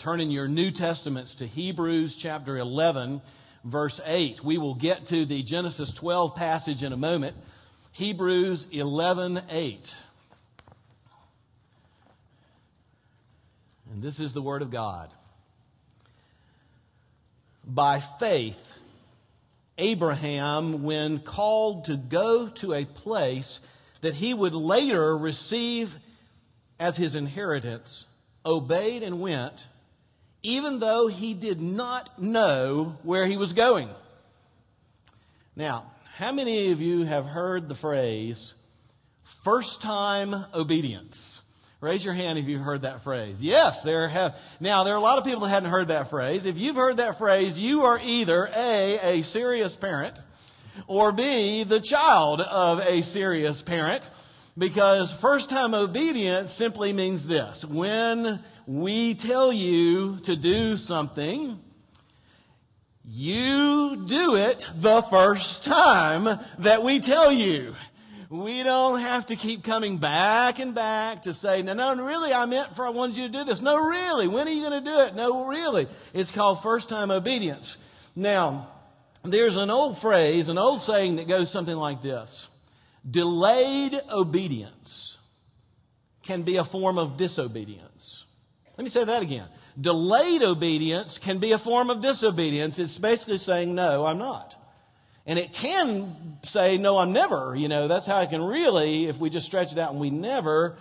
turn in your New Testaments to Hebrews chapter 11, verse 8. We will get to the Genesis 12 passage in a moment. Hebrews 11, 8. And this is the Word of God. By faith, Abraham, when called to go to a place that he would later receive as his inheritance, obeyed and went, even though he did not know where he was going. Now, how many of you have heard the phrase first time obedience? Raise your hand if you've heard that phrase. Yes, there have. Now, there are a lot of people that hadn't heard that phrase. If you've heard that phrase, you are either A, a serious parent, or B, the child of a serious parent. Because first time obedience simply means this. When we tell you to do something, you do it the first time that we tell you. We don't have to keep coming back and back to say, no, no, really, I meant for, I wanted you to do this. No, really, when are you going to do it? No, really. It's called first time obedience. Now, there's an old phrase, an old saying that goes something like this Delayed obedience can be a form of disobedience. Let me say that again. Delayed obedience can be a form of disobedience. It's basically saying, no, I'm not. And it can say, no, I'm never. You know, that's how it can really, if we just stretch it out and we never.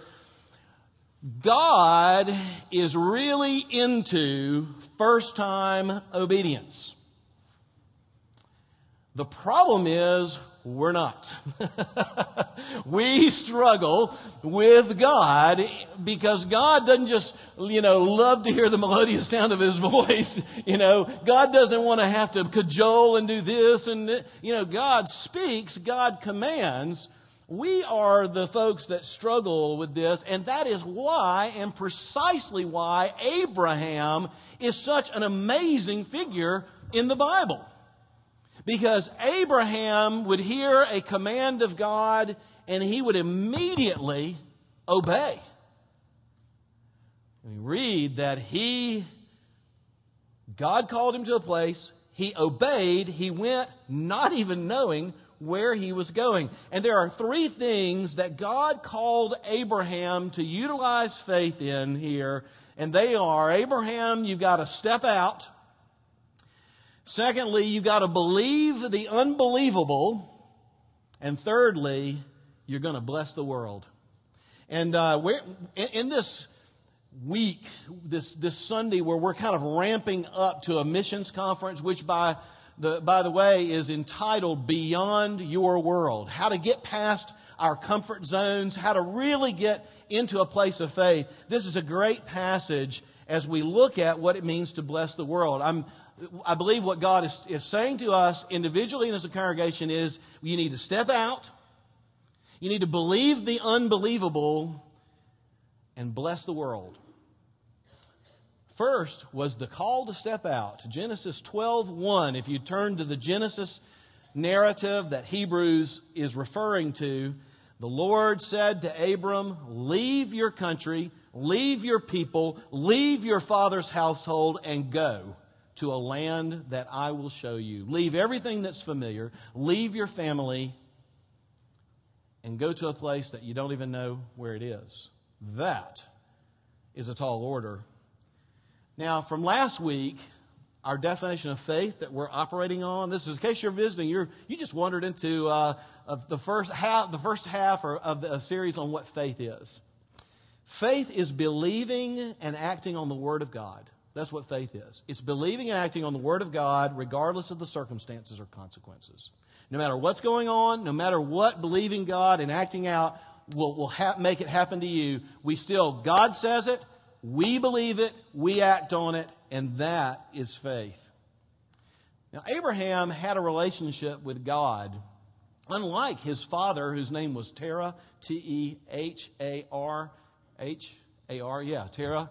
God is really into first time obedience. The problem is we're not. we struggle with God because God doesn't just, you know, love to hear the melodious sound of His voice. You know, God doesn't want to have to cajole and do this and, you know, God speaks, God commands. We are the folks that struggle with this, and that is why, and precisely why, Abraham is such an amazing figure in the Bible. Because Abraham would hear a command of God and he would immediately obey. We read that he, God called him to a place, he obeyed, he went not even knowing where he was going. And there are three things that God called Abraham to utilize faith in here. And they are Abraham, you've got to step out. Secondly, you've got to believe the unbelievable. And thirdly, you're going to bless the world. And uh, in this week, this, this Sunday, where we're kind of ramping up to a missions conference, which by the, by the way is entitled Beyond Your World How to Get Past Our Comfort Zones, How to Really Get into a Place of Faith. This is a great passage as we look at what it means to bless the world. I'm, I believe what God is, is saying to us individually and as a congregation is you need to step out, you need to believe the unbelievable, and bless the world. First was the call to step out. Genesis 12:1. If you turn to the Genesis narrative that Hebrews is referring to, the Lord said to Abram, Leave your country, leave your people, leave your father's household, and go to a land that I will show you. Leave everything that's familiar, leave your family, and go to a place that you don't even know where it is. That is a tall order. Now, from last week, our definition of faith that we're operating on. This is in case you're visiting. You're you just wandered into uh, the first half, the first half of the series on what faith is. Faith is believing and acting on the Word of God. That's what faith is. It's believing and acting on the Word of God regardless of the circumstances or consequences. No matter what's going on, no matter what believing God and acting out will, will ha- make it happen to you, we still, God says it, we believe it, we act on it, and that is faith. Now, Abraham had a relationship with God, unlike his father, whose name was Terah, T E H A R, H A R, yeah, Terah.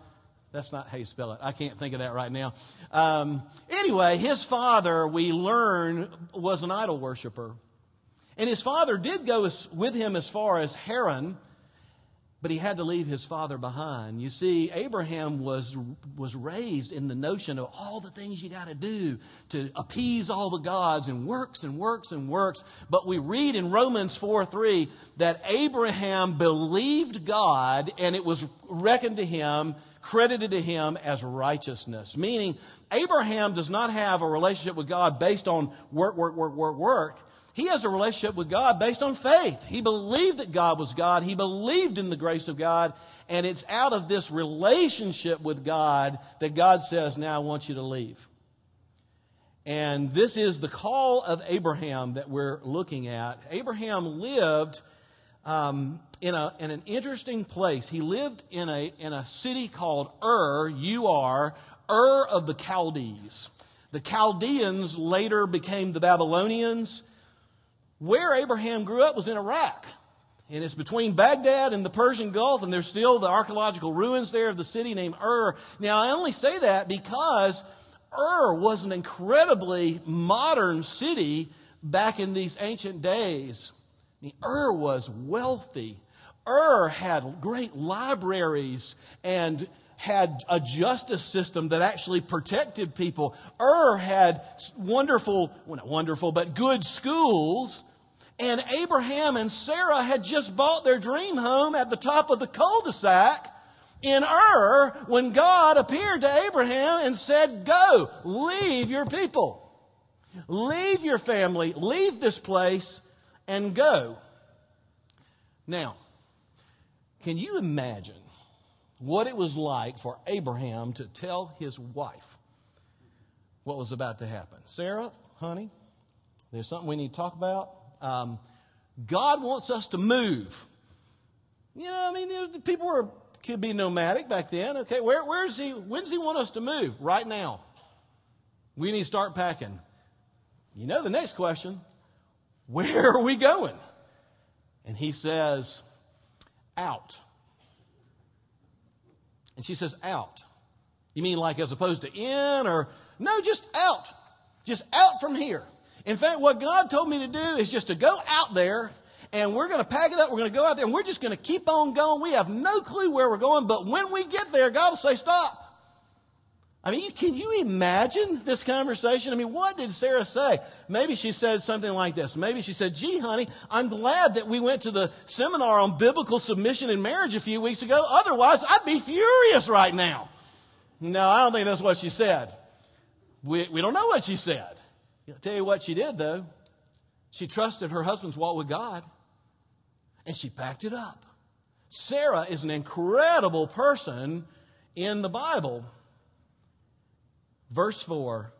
That's not how you spell it. I can't think of that right now. Um, anyway, his father, we learn, was an idol worshiper. And his father did go with him as far as Haran. but he had to leave his father behind. You see, Abraham was, was raised in the notion of all the things you got to do to appease all the gods and works and works and works. But we read in Romans 4 3 that Abraham believed God and it was reckoned to him, credited to him as righteousness. Meaning, Abraham does not have a relationship with God based on work, work, work, work, work. He has a relationship with God based on faith. He believed that God was God. He believed in the grace of God. And it's out of this relationship with God that God says, Now I want you to leave. And this is the call of Abraham that we're looking at. Abraham lived um, in, a, in an interesting place. He lived in a, in a city called Ur, U-R, Ur of the Chaldees. The Chaldeans later became the Babylonians. Where Abraham grew up was in Iraq. And it's between Baghdad and the Persian Gulf, and there's still the archaeological ruins there of the city named Ur. Now, I only say that because Ur was an incredibly modern city back in these ancient days. I mean, Ur was wealthy. Ur had great libraries and had a justice system that actually protected people. Ur had wonderful, well, not wonderful, but good schools and Abraham and Sarah had just bought their dream home at the top of the cul de sac in Ur when God appeared to Abraham and said, Go, leave your people, leave your family, leave this place, and go. Now, can you imagine what it was like for Abraham to tell his wife what was about to happen? Sarah, honey, there's something we need to talk about. Um, God wants us to move. You know, I mean, people were could be nomadic back then. Okay, where where is he? When does he want us to move? Right now. We need to start packing. You know the next question: Where are we going? And he says, out. And she says, out. You mean like as opposed to in or no, just out. Just out from here. In fact, what God told me to do is just to go out there and we're going to pack it up. We're going to go out there and we're just going to keep on going. We have no clue where we're going, but when we get there, God will say, stop. I mean, can you imagine this conversation? I mean, what did Sarah say? Maybe she said something like this. Maybe she said, gee, honey, I'm glad that we went to the seminar on biblical submission in marriage a few weeks ago. Otherwise, I'd be furious right now. No, I don't think that's what she said. We, we don't know what she said. I'll tell you what she did, though. She trusted her husband's walk with God, and she packed it up. Sarah is an incredible person in the Bible. Verse 4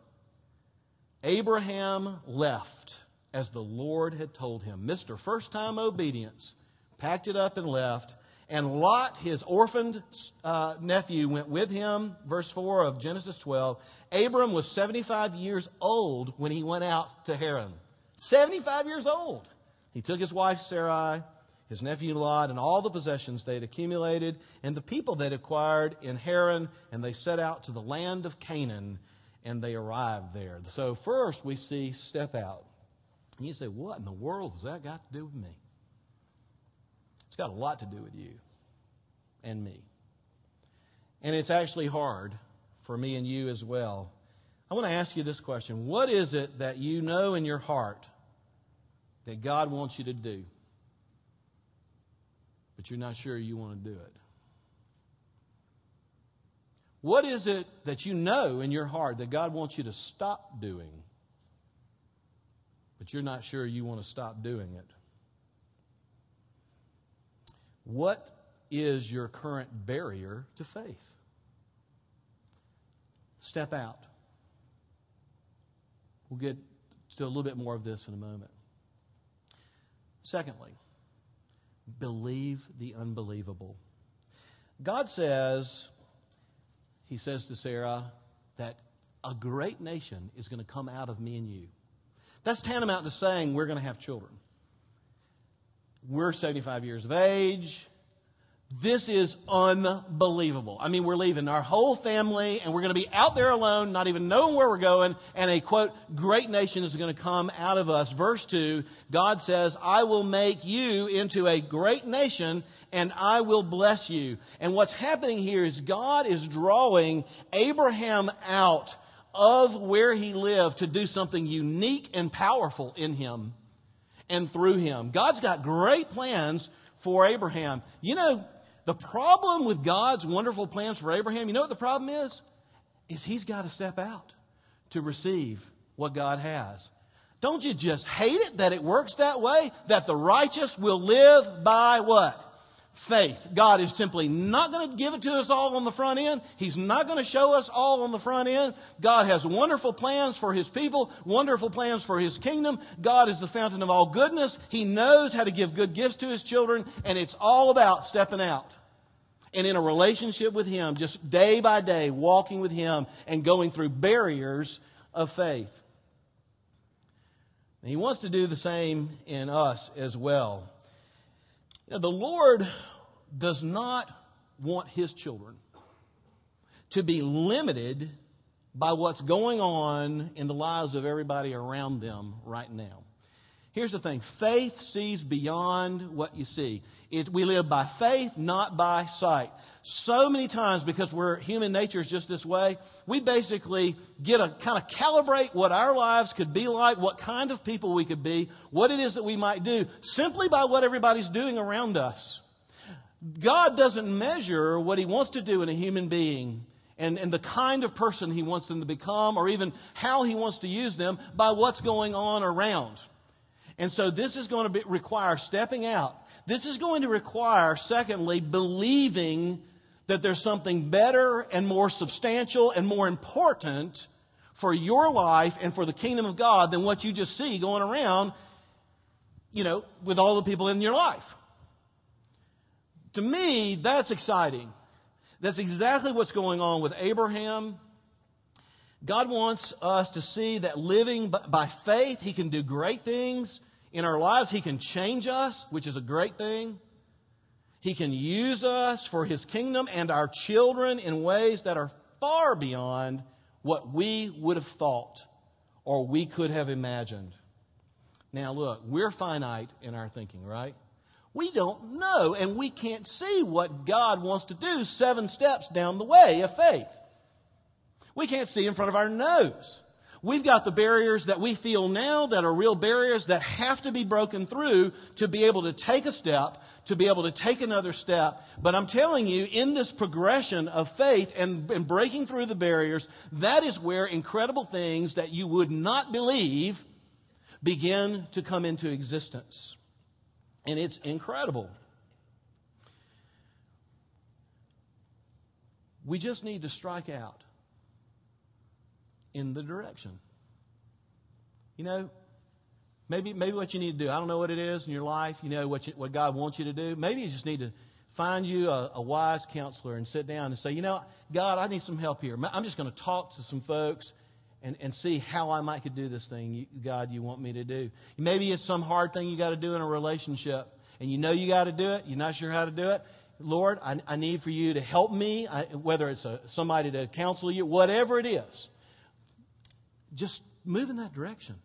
Abraham left as the Lord had told him. Mr. First time obedience, packed it up and left. And Lot, his orphaned uh, nephew, went with him. Verse 4 of Genesis 12. Abram was 75 years old when he went out to Haran. 75 years old. He took his wife Sarai, his nephew Lot, and all the possessions they had accumulated and the people they'd acquired in Haran, and they set out to the land of Canaan, and they arrived there. So, first we see step out. And you say, What in the world has that got to do with me? It's got a lot to do with you and me. And it's actually hard for me and you as well. I want to ask you this question What is it that you know in your heart that God wants you to do, but you're not sure you want to do it? What is it that you know in your heart that God wants you to stop doing, but you're not sure you want to stop doing it? What is your current barrier to faith? Step out. We'll get to a little bit more of this in a moment. Secondly, believe the unbelievable. God says, He says to Sarah, that a great nation is going to come out of me and you. That's tantamount to saying we're going to have children. We're 75 years of age. This is unbelievable. I mean, we're leaving our whole family and we're going to be out there alone, not even knowing where we're going, and a quote, great nation is going to come out of us. Verse 2, God says, I will make you into a great nation and I will bless you. And what's happening here is God is drawing Abraham out of where he lived to do something unique and powerful in him and through him. God's got great plans for Abraham. You know, the problem with God's wonderful plans for Abraham, you know what the problem is? Is he's got to step out to receive what God has. Don't you just hate it that it works that way? That the righteous will live by what? faith. God is simply not going to give it to us all on the front end. He's not going to show us all on the front end. God has wonderful plans for His people, wonderful plans for His kingdom. God is the fountain of all goodness. He knows how to give good gifts to His children, and it's all about stepping out. And in a relationship with Him, just day by day, walking with Him and going through barriers of faith. And he wants to do the same in us as well. You know, the Lord does not want his children to be limited by what's going on in the lives of everybody around them right now. Here's the thing faith sees beyond what you see. It, we live by faith, not by sight. So many times, because we're human nature is just this way, we basically get a kind of calibrate what our lives could be like, what kind of people we could be, what it is that we might do, simply by what everybody's doing around us. God doesn't measure what He wants to do in a human being and, and the kind of person He wants them to become or even how He wants to use them by what's going on around. And so this is going to be, require stepping out. This is going to require, secondly, believing that there's something better and more substantial and more important for your life and for the kingdom of God than what you just see going around, you know, with all the people in your life. To me, that's exciting. That's exactly what's going on with Abraham. God wants us to see that living by faith, He can do great things in our lives. He can change us, which is a great thing. He can use us for His kingdom and our children in ways that are far beyond what we would have thought or we could have imagined. Now, look, we're finite in our thinking, right? We don't know and we can't see what God wants to do seven steps down the way of faith. We can't see in front of our nose. We've got the barriers that we feel now that are real barriers that have to be broken through to be able to take a step, to be able to take another step. But I'm telling you, in this progression of faith and, and breaking through the barriers, that is where incredible things that you would not believe begin to come into existence. And it's incredible. We just need to strike out in the direction. You know, maybe, maybe what you need to do, I don't know what it is in your life, you know, what, you, what God wants you to do. Maybe you just need to find you a, a wise counselor and sit down and say, you know, God, I need some help here. I'm just going to talk to some folks and, and see how I might could do this thing, God, you want me to do. Maybe it's some hard thing you got to do in a relationship, and you know you got to do it, you're not sure how to do it. Lord, I, I need for you to help me, I, whether it's a, somebody to counsel you, whatever it is. Just move in that direction.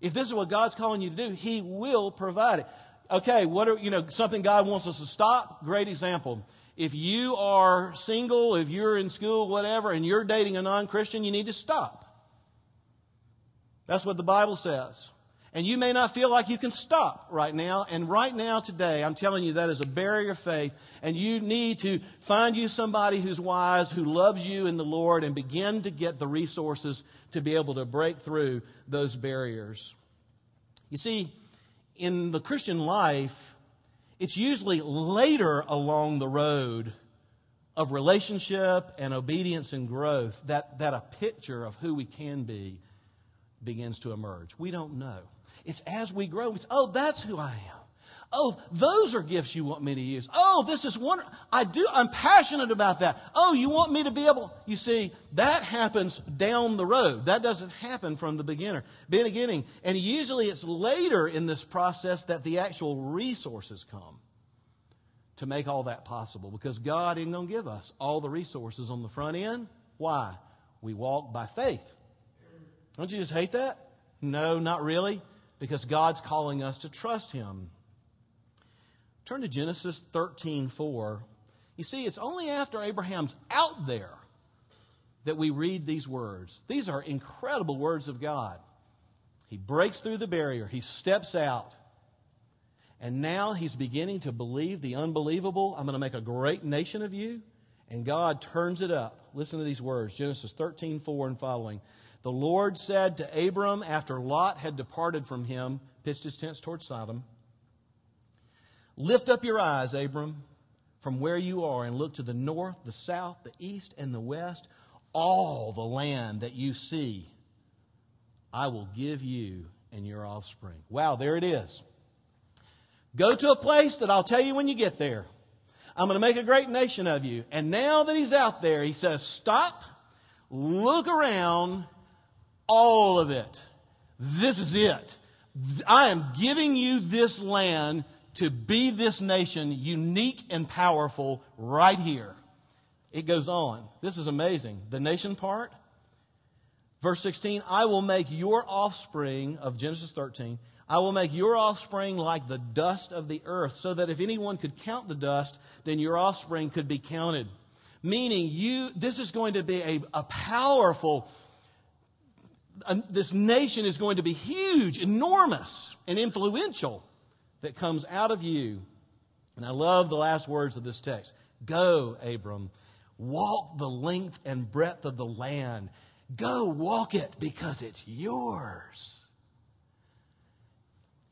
If this is what God's calling you to do, He will provide it. Okay, what are, you know, something God wants us to stop? Great example. If you are single, if you're in school, whatever, and you're dating a non Christian, you need to stop. That's what the Bible says. And you may not feel like you can stop right now. And right now, today, I'm telling you that is a barrier of faith. And you need to find you somebody who's wise, who loves you in the Lord, and begin to get the resources to be able to break through those barriers. You see, in the Christian life, it's usually later along the road of relationship and obedience and growth that, that a picture of who we can be begins to emerge. We don't know. It's as we grow. Oh, that's who I am. Oh, those are gifts you want me to use. Oh, this is one. I do. I'm passionate about that. Oh, you want me to be able. You see, that happens down the road. That doesn't happen from the beginner, beginning. And usually it's later in this process that the actual resources come to make all that possible because God isn't going to give us all the resources on the front end. Why? We walk by faith. Don't you just hate that? No, not really, because God's calling us to trust Him. Turn to Genesis 13 4. You see, it's only after Abraham's out there that we read these words. These are incredible words of God. He breaks through the barrier, he steps out. And now he's beginning to believe the unbelievable. I'm going to make a great nation of you. And God turns it up. Listen to these words Genesis 13, 4 and following. The Lord said to Abram after Lot had departed from him, pitched his tents toward Sodom, Lift up your eyes, Abram, from where you are, and look to the north, the south, the east, and the west. All the land that you see, I will give you and your offspring. Wow, there it is. Go to a place that I'll tell you when you get there. I'm going to make a great nation of you. And now that he's out there, he says, Stop, look around, all of it. This is it. I am giving you this land to be this nation unique and powerful right here. It goes on. This is amazing. The nation part, verse 16, I will make your offspring of Genesis 13 I will make your offspring like the dust of the earth, so that if anyone could count the dust, then your offspring could be counted. Meaning, you, this is going to be a, a powerful, this nation is going to be huge, enormous, and influential that comes out of you. And I love the last words of this text Go, Abram, walk the length and breadth of the land. Go walk it because it's yours.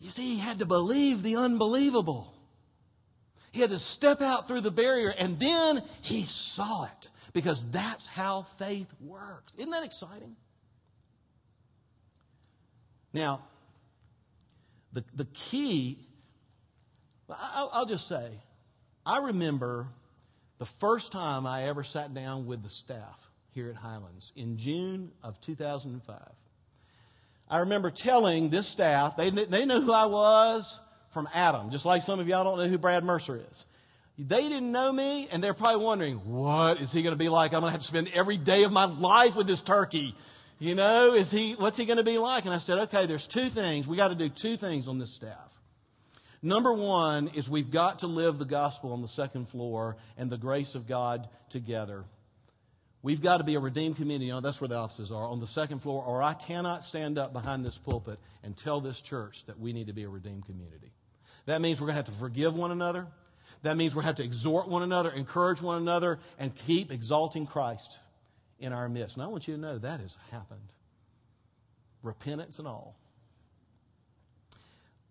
You see, he had to believe the unbelievable. He had to step out through the barrier and then he saw it because that's how faith works. Isn't that exciting? Now, the, the key, I'll, I'll just say, I remember the first time I ever sat down with the staff here at Highlands in June of 2005. I remember telling this staff, they, they knew who I was from Adam, just like some of y'all don't know who Brad Mercer is. They didn't know me, and they're probably wondering, what is he going to be like? I'm going to have to spend every day of my life with this turkey. You know, is he, what's he going to be like? And I said, okay, there's two things. We got to do two things on this staff. Number one is we've got to live the gospel on the second floor and the grace of God together. We've got to be a redeemed community. You know, that's where the offices are on the second floor, or I cannot stand up behind this pulpit and tell this church that we need to be a redeemed community. That means we're going to have to forgive one another. That means we're going to have to exhort one another, encourage one another, and keep exalting Christ in our midst. And I want you to know that has happened. Repentance and all.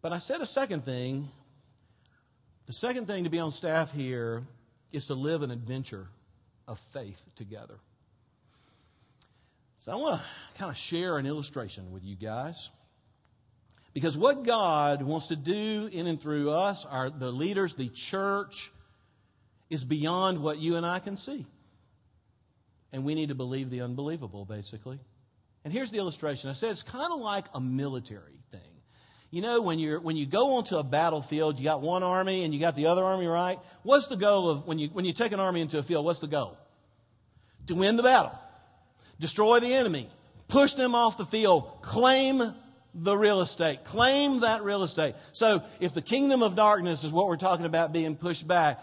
But I said a second thing. The second thing to be on staff here is to live an adventure of faith together. So I want to kind of share an illustration with you guys. Because what God wants to do in and through us, our, the leaders, the church, is beyond what you and I can see. And we need to believe the unbelievable, basically. And here's the illustration. I said it's kind of like a military thing. You know, when, you're, when you go onto a battlefield, you got one army and you got the other army, right? What's the goal of, when you, when you take an army into a field, what's the goal? To win the battle, destroy the enemy, push them off the field, claim the real estate, claim that real estate. So if the kingdom of darkness is what we're talking about being pushed back,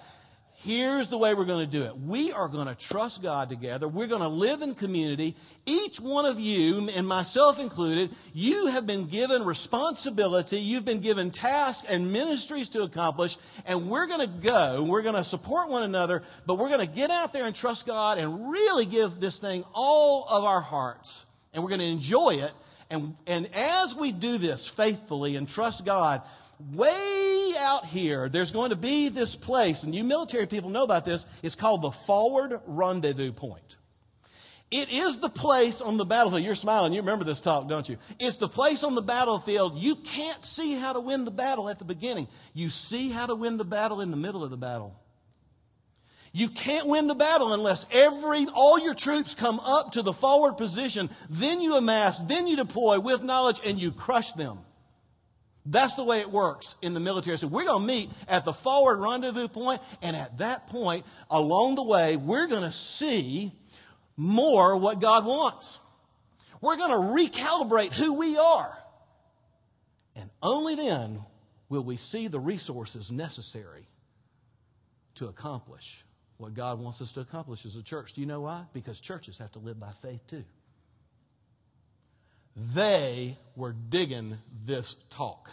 Here's the way we're going to do it. We are going to trust God together. We're going to live in community. Each one of you, and myself included, you have been given responsibility. You've been given tasks and ministries to accomplish. And we're going to go. We're going to support one another. But we're going to get out there and trust God and really give this thing all of our hearts. And we're going to enjoy it. And, and as we do this faithfully and trust God, way out here, there's going to be this place, and you military people know about this. It's called the Forward Rendezvous Point. It is the place on the battlefield. You're smiling. You remember this talk, don't you? It's the place on the battlefield. You can't see how to win the battle at the beginning. You see how to win the battle in the middle of the battle. You can't win the battle unless every, all your troops come up to the forward position. Then you amass, then you deploy with knowledge, and you crush them. That's the way it works in the military. So we're going to meet at the forward rendezvous point, and at that point, along the way, we're going to see more what God wants. We're going to recalibrate who we are. And only then will we see the resources necessary to accomplish what God wants us to accomplish as a church. Do you know why? Because churches have to live by faith too. They were digging this talk.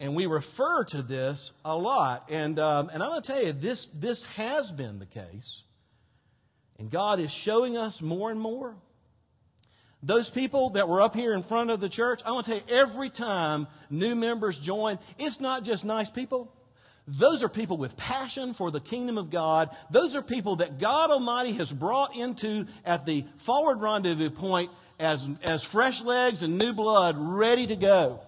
And we refer to this a lot. And, um, and I'm going to tell you, this, this has been the case. And God is showing us more and more. Those people that were up here in front of the church, I want to tell you, every time new members join, it's not just nice people. Those are people with passion for the kingdom of God. Those are people that God Almighty has brought into at the forward rendezvous point as, as fresh legs and new blood ready to go.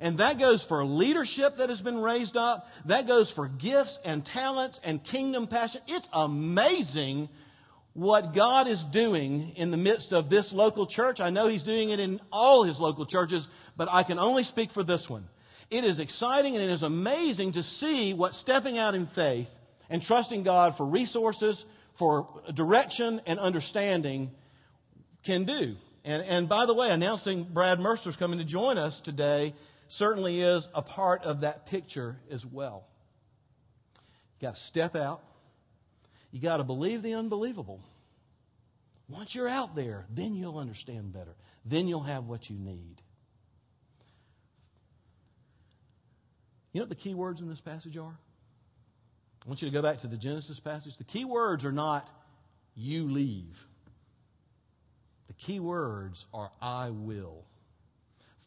And that goes for leadership that has been raised up. That goes for gifts and talents and kingdom passion. It's amazing what God is doing in the midst of this local church. I know He's doing it in all His local churches, but I can only speak for this one. It is exciting and it is amazing to see what stepping out in faith and trusting God for resources, for direction and understanding can do. And, and by the way, announcing Brad Mercer's coming to join us today certainly is a part of that picture as well. You got to step out. You got to believe the unbelievable. Once you're out there, then you'll understand better. Then you'll have what you need. You know what the key words in this passage are? I want you to go back to the Genesis passage. The key words are not you leave. The key words are I will.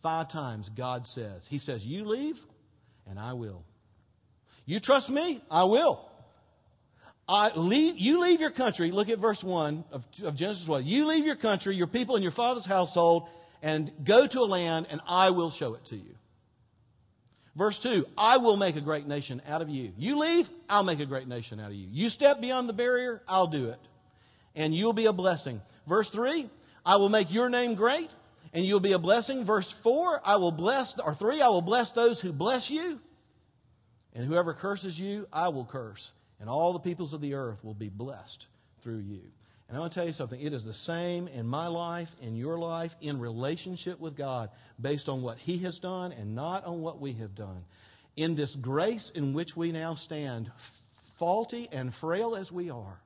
Five times God says, He says, You leave, and I will. You trust me? I will. I leave, you leave your country. Look at verse 1 of, of Genesis 1. You leave your country, your people, and your father's household, and go to a land, and I will show it to you. Verse 2 I will make a great nation out of you. You leave, I'll make a great nation out of you. You step beyond the barrier, I'll do it. And you'll be a blessing. Verse 3 I will make your name great, and you'll be a blessing. Verse 4 I will bless, or 3 I will bless those who bless you, and whoever curses you, I will curse and all the peoples of the earth will be blessed through you. And I want to tell you something. It is the same in my life, in your life, in relationship with God, based on what He has done and not on what we have done. In this grace in which we now stand, faulty and frail as we are,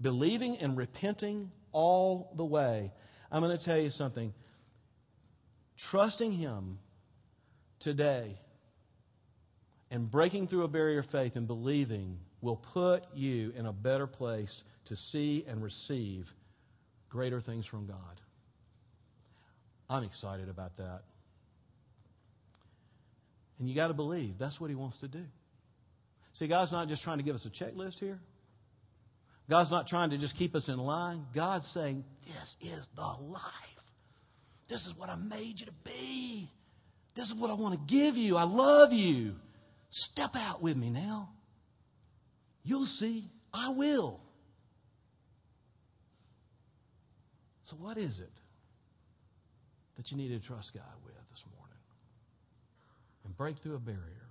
believing and repenting all the way, I'm going to tell you something. Trusting Him today and breaking through a barrier of faith and believing will put you in a better place to see and receive greater things from God. I'm excited about that. And you got to believe that's what He wants to do. See, God's not just trying to give us a checklist here. God's not trying to just keep us in line. God's saying, This is the life. This is what I made you to be. This is what I want to give you. I love you. Step out with me now. You'll see. I will. So, what is it that you need to trust God with this morning? And break through a barrier.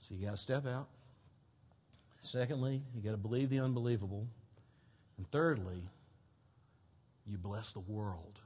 So, you got to step out. Secondly, you got to believe the unbelievable. And thirdly, you bless the world.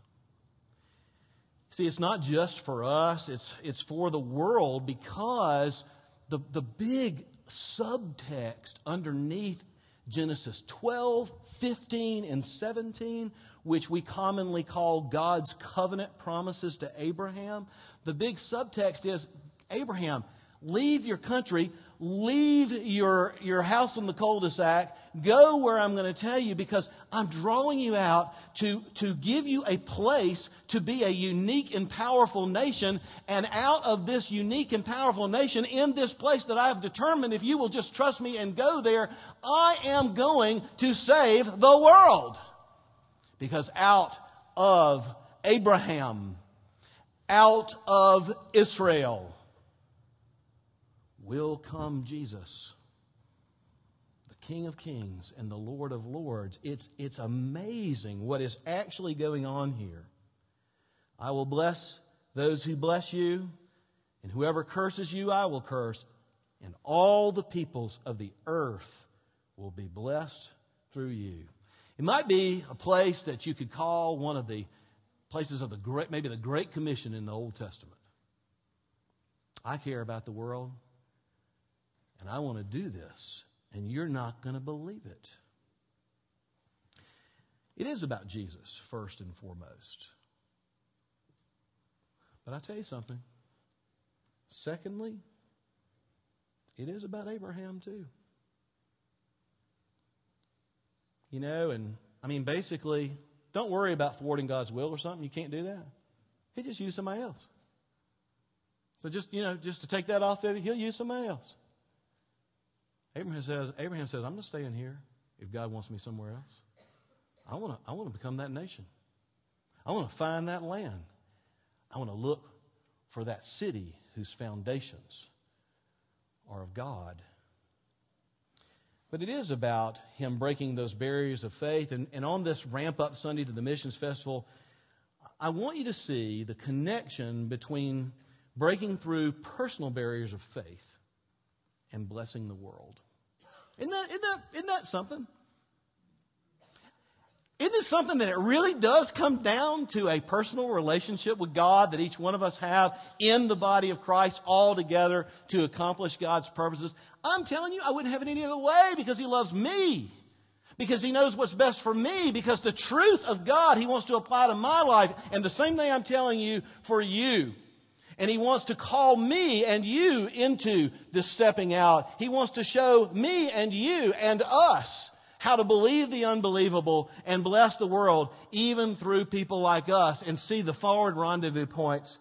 See, it's not just for us, it's, it's for the world because the, the big subtext underneath Genesis 12, 15, and 17, which we commonly call God's covenant promises to Abraham, the big subtext is Abraham, leave your country, leave your, your house in the cul-de-sac, go where I'm going to tell you because I'm drawing you out to, to give you a place to be a unique and powerful nation. And out of this unique and powerful nation, in this place that I have determined, if you will just trust me and go there, I am going to save the world. Because out of Abraham, out of Israel, will come Jesus, the King of Kings and the Lord of Lords. It's, it's amazing what is actually going on here. I will bless those who bless you, and whoever curses you, I will curse, and all the peoples of the earth will be blessed through you. It might be a place that you could call one of the places of the great, maybe the Great Commission in the Old Testament. I care about the world, and I want to do this, and you're not going to believe it. It is about Jesus, first and foremost. But I tell you something. Secondly, it is about Abraham too. You know, and I mean, basically, don't worry about thwarting God's will or something. You can't do that. He just use somebody else. So just, you know, just to take that off there, he'll use somebody else. Abraham says, Abraham says, I'm going to stay in here if God wants me somewhere else. I want to, I want to become that nation. I want to find that land. I want to look for that city whose foundations are of God. But it is about him breaking those barriers of faith. And, and on this ramp up Sunday to the Missions Festival, I want you to see the connection between breaking through personal barriers of faith and blessing the world. Isn't that, isn't that, isn't that something? Isn't it something that it really does come down to a personal relationship with God that each one of us have in the body of Christ all together to accomplish God's purposes? I'm telling you, I wouldn't have it any other way because He loves me. Because He knows what's best for me. Because the truth of God He wants to apply to my life. And the same thing I'm telling you for you. And He wants to call me and you into this stepping out. He wants to show me and you and us how to believe the unbelievable and bless the world, even through people like us, and see the forward rendezvous points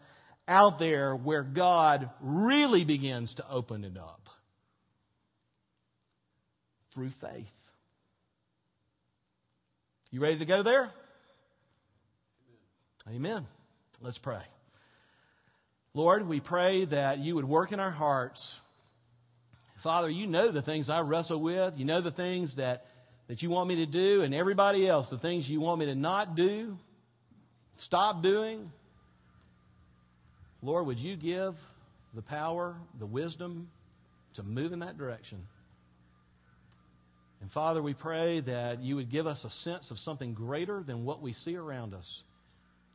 out there where God really begins to open it up through faith. You ready to go there? Amen. Let's pray. Lord, we pray that you would work in our hearts. Father, you know the things I wrestle with. You know the things that that you want me to do, and everybody else, the things you want me to not do, stop doing. Lord, would you give the power, the wisdom to move in that direction? And Father, we pray that you would give us a sense of something greater than what we see around us.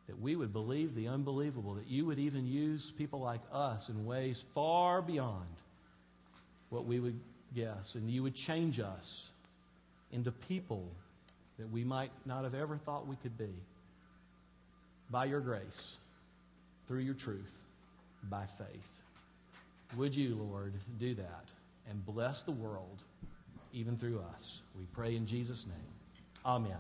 That we would believe the unbelievable, that you would even use people like us in ways far beyond what we would guess, and you would change us into people that we might not have ever thought we could be. By your grace, through your truth, by faith. Would you, Lord, do that and bless the world even through us? We pray in Jesus' name. Amen.